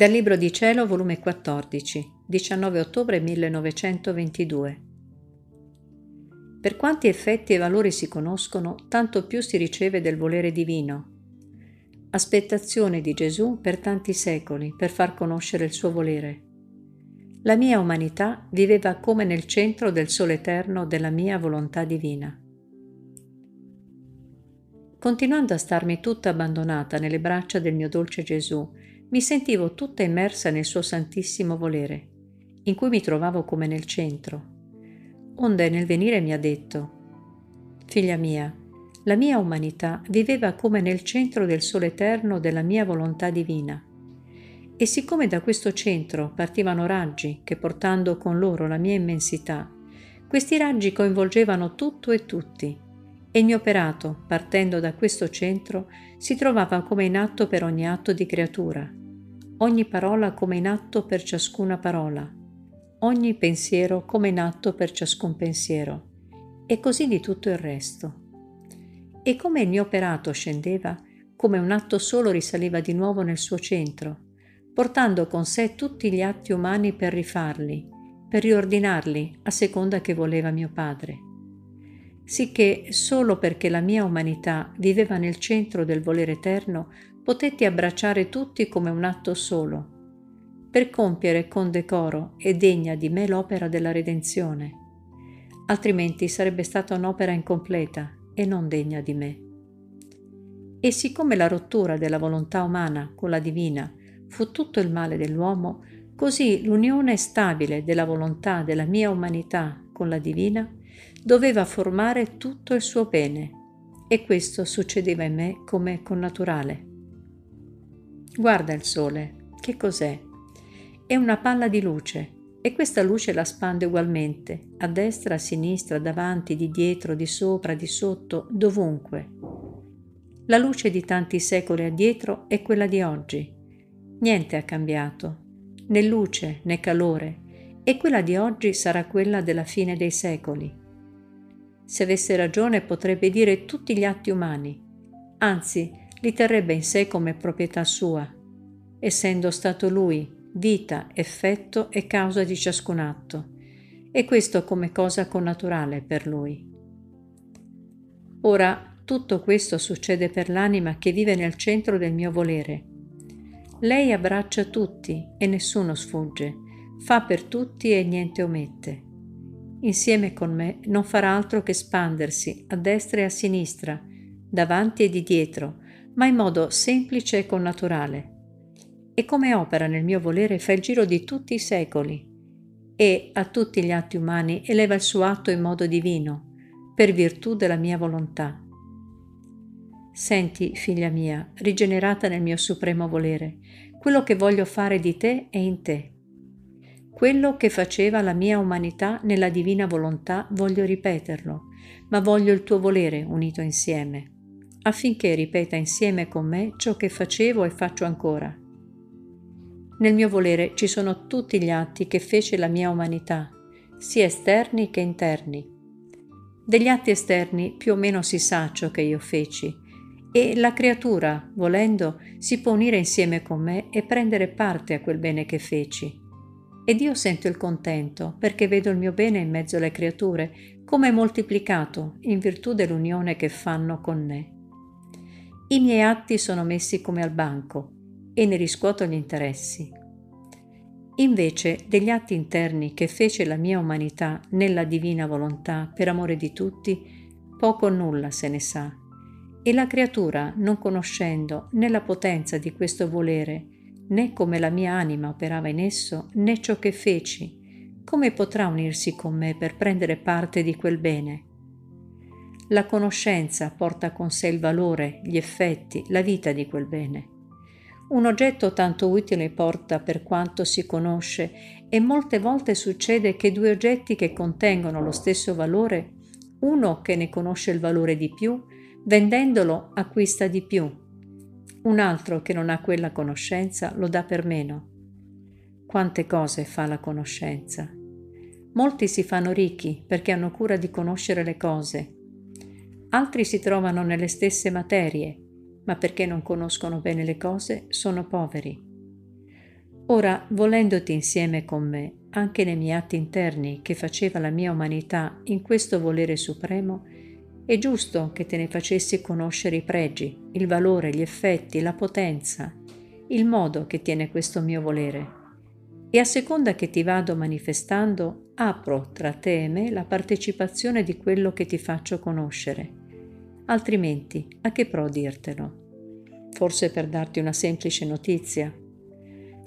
Dal Libro di Cielo, volume 14, 19 ottobre 1922. Per quanti effetti e valori si conoscono, tanto più si riceve del volere divino. Aspettazione di Gesù per tanti secoli per far conoscere il suo volere. La mia umanità viveva come nel centro del sole eterno della mia volontà divina. Continuando a starmi tutta abbandonata nelle braccia del mio dolce Gesù, mi sentivo tutta immersa nel suo santissimo volere, in cui mi trovavo come nel centro. Onde nel venire mi ha detto, Figlia mia, la mia umanità viveva come nel centro del sole eterno della mia volontà divina. E siccome da questo centro partivano raggi che portando con loro la mia immensità, questi raggi coinvolgevano tutto e tutti, e il mio operato, partendo da questo centro, si trovava come in atto per ogni atto di creatura, ogni parola come in atto per ciascuna parola, ogni pensiero come in atto per ciascun pensiero, e così di tutto il resto. E come il mio operato scendeva, come un atto solo risaliva di nuovo nel suo centro, portando con sé tutti gli atti umani per rifarli, per riordinarli a seconda che voleva mio Padre. Sicché solo perché la mia umanità viveva nel centro del volere eterno, potetti abbracciare tutti come un atto solo, per compiere con decoro e degna di me l'opera della redenzione. Altrimenti sarebbe stata un'opera incompleta e non degna di me. E siccome la rottura della volontà umana con la divina fu tutto il male dell'uomo, così l'unione stabile della volontà della mia umanità con la divina doveva formare tutto il suo bene, e questo succedeva in me come connaturale. Guarda il sole, che cos'è? È una palla di luce e questa luce la spande ugualmente, a destra, a sinistra, davanti, di dietro, di sopra, di sotto, dovunque. La luce di tanti secoli addietro è quella di oggi. Niente ha cambiato, né luce né calore, e quella di oggi sarà quella della fine dei secoli. Se avesse ragione potrebbe dire tutti gli atti umani, anzi li terrebbe in sé come proprietà sua, essendo stato lui vita, effetto e causa di ciascun atto, e questo come cosa connaturale per lui. Ora tutto questo succede per l'anima che vive nel centro del mio volere. Lei abbraccia tutti e nessuno sfugge, fa per tutti e niente omette. Insieme con me non farà altro che spandersi a destra e a sinistra, davanti e di dietro, ma in modo semplice e connaturale. E come opera nel mio volere fa il giro di tutti i secoli e a tutti gli atti umani eleva il suo atto in modo divino, per virtù della mia volontà. Senti, figlia mia, rigenerata nel mio supremo volere, quello che voglio fare di te e in te. Quello che faceva la mia umanità nella divina volontà voglio ripeterlo, ma voglio il tuo volere unito insieme affinché ripeta insieme con me ciò che facevo e faccio ancora. Nel mio volere ci sono tutti gli atti che fece la mia umanità, sia esterni che interni. Degli atti esterni più o meno si sa ciò che io feci, e la creatura, volendo, si può unire insieme con me e prendere parte a quel bene che feci. Ed io sento il contento perché vedo il mio bene in mezzo alle creature, come moltiplicato in virtù dell'unione che fanno con me. I miei atti sono messi come al banco e ne riscuoto gli interessi. Invece degli atti interni che fece la mia umanità nella divina volontà per amore di tutti, poco o nulla se ne sa. E la creatura, non conoscendo né la potenza di questo volere, né come la mia anima operava in esso, né ciò che feci, come potrà unirsi con me per prendere parte di quel bene? La conoscenza porta con sé il valore, gli effetti, la vita di quel bene. Un oggetto tanto utile porta per quanto si conosce e molte volte succede che due oggetti che contengono lo stesso valore, uno che ne conosce il valore di più, vendendolo acquista di più, un altro che non ha quella conoscenza lo dà per meno. Quante cose fa la conoscenza? Molti si fanno ricchi perché hanno cura di conoscere le cose Altri si trovano nelle stesse materie, ma perché non conoscono bene le cose sono poveri. Ora, volendoti insieme con me, anche nei miei atti interni che faceva la mia umanità in questo volere supremo, è giusto che te ne facessi conoscere i pregi, il valore, gli effetti, la potenza, il modo che tiene questo mio volere. E a seconda che ti vado manifestando, apro tra te e me la partecipazione di quello che ti faccio conoscere. Altrimenti, a che pro dirtelo? Forse per darti una semplice notizia?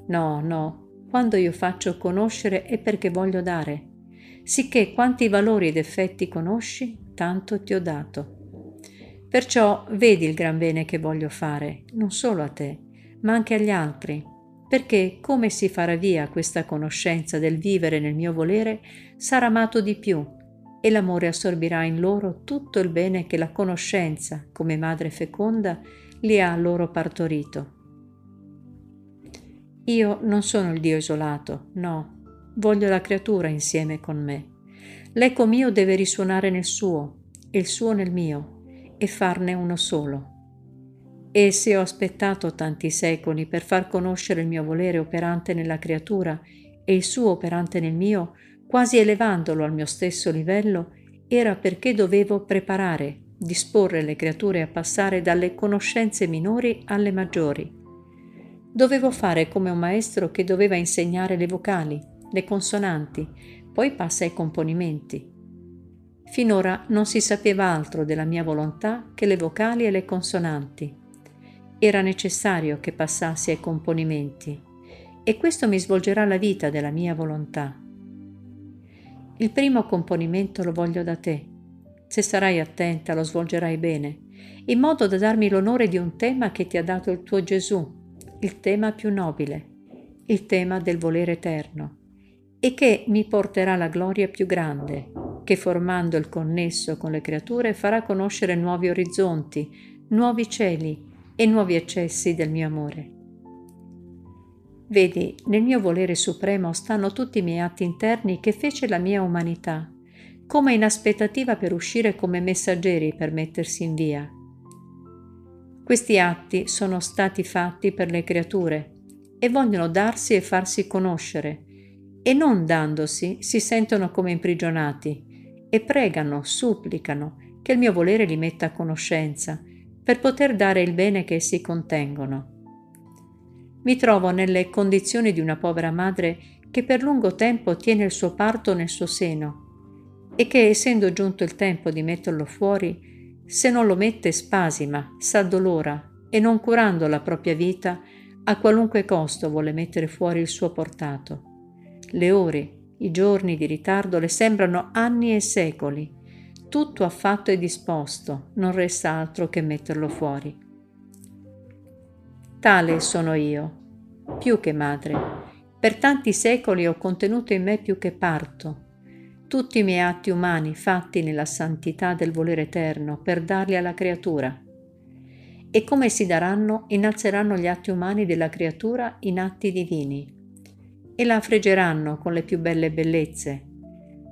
No, no, quando io faccio conoscere è perché voglio dare, sicché quanti valori ed effetti conosci, tanto ti ho dato. Perciò vedi il gran bene che voglio fare, non solo a te, ma anche agli altri, perché come si farà via questa conoscenza del vivere nel mio volere, sarà amato di più e l'amore assorbirà in loro tutto il bene che la conoscenza, come madre feconda, li ha loro partorito. Io non sono il Dio isolato, no, voglio la creatura insieme con me. L'eco mio deve risuonare nel suo, e il suo nel mio, e farne uno solo. E se ho aspettato tanti secoli per far conoscere il mio volere operante nella creatura e il suo operante nel mio, quasi elevandolo al mio stesso livello, era perché dovevo preparare, disporre le creature a passare dalle conoscenze minori alle maggiori Dovevo fare come un maestro che doveva insegnare le vocali, le consonanti, poi passa ai componimenti. Finora non si sapeva altro della mia volontà che le vocali e le consonanti. Era necessario che passassi ai componimenti e questo mi svolgerà la vita della mia volontà. Il primo componimento lo voglio da te. Se sarai attenta lo svolgerai bene, in modo da darmi l'onore di un tema che ti ha dato il tuo Gesù il tema più nobile, il tema del volere eterno, e che mi porterà la gloria più grande, che formando il connesso con le creature farà conoscere nuovi orizzonti, nuovi cieli e nuovi accessi del mio amore. Vedi, nel mio volere supremo stanno tutti i miei atti interni che fece la mia umanità, come in aspettativa per uscire come messaggeri per mettersi in via questi atti sono stati fatti per le creature e vogliono darsi e farsi conoscere e non dandosi si sentono come imprigionati e pregano, supplicano che il mio volere li metta a conoscenza per poter dare il bene che essi contengono. Mi trovo nelle condizioni di una povera madre che per lungo tempo tiene il suo parto nel suo seno e che, essendo giunto il tempo di metterlo fuori, se non lo mette spasima, s'addolora e non curando la propria vita, a qualunque costo vuole mettere fuori il suo portato. Le ore, i giorni di ritardo le sembrano anni e secoli. Tutto affatto è disposto, non resta altro che metterlo fuori. Tale sono io, più che madre. Per tanti secoli ho contenuto in me più che parto, tutti i miei atti umani fatti nella santità del volere eterno per darli alla creatura. E come si daranno, innalzeranno gli atti umani della creatura in atti divini e la freggeranno con le più belle bellezze,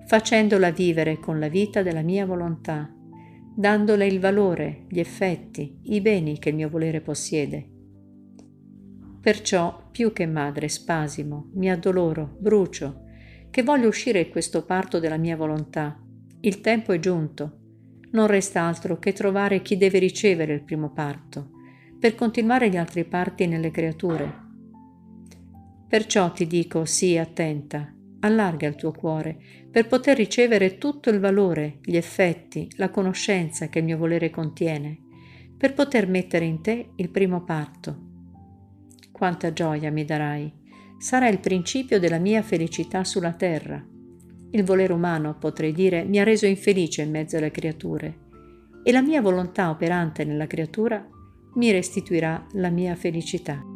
facendola vivere con la vita della mia volontà, dandole il valore, gli effetti, i beni che il mio volere possiede. Perciò, più che madre, spasimo, mi addoloro, brucio, che voglio uscire questo parto della mia volontà. Il tempo è giunto. Non resta altro che trovare chi deve ricevere il primo parto, per continuare gli altri parti nelle creature. Perciò ti dico, sii attenta, allarga il tuo cuore, per poter ricevere tutto il valore, gli effetti, la conoscenza che il mio volere contiene, per poter mettere in te il primo parto. Quanta gioia mi darai! sarà il principio della mia felicità sulla terra. Il volere umano, potrei dire, mi ha reso infelice in mezzo alle creature e la mia volontà operante nella creatura mi restituirà la mia felicità.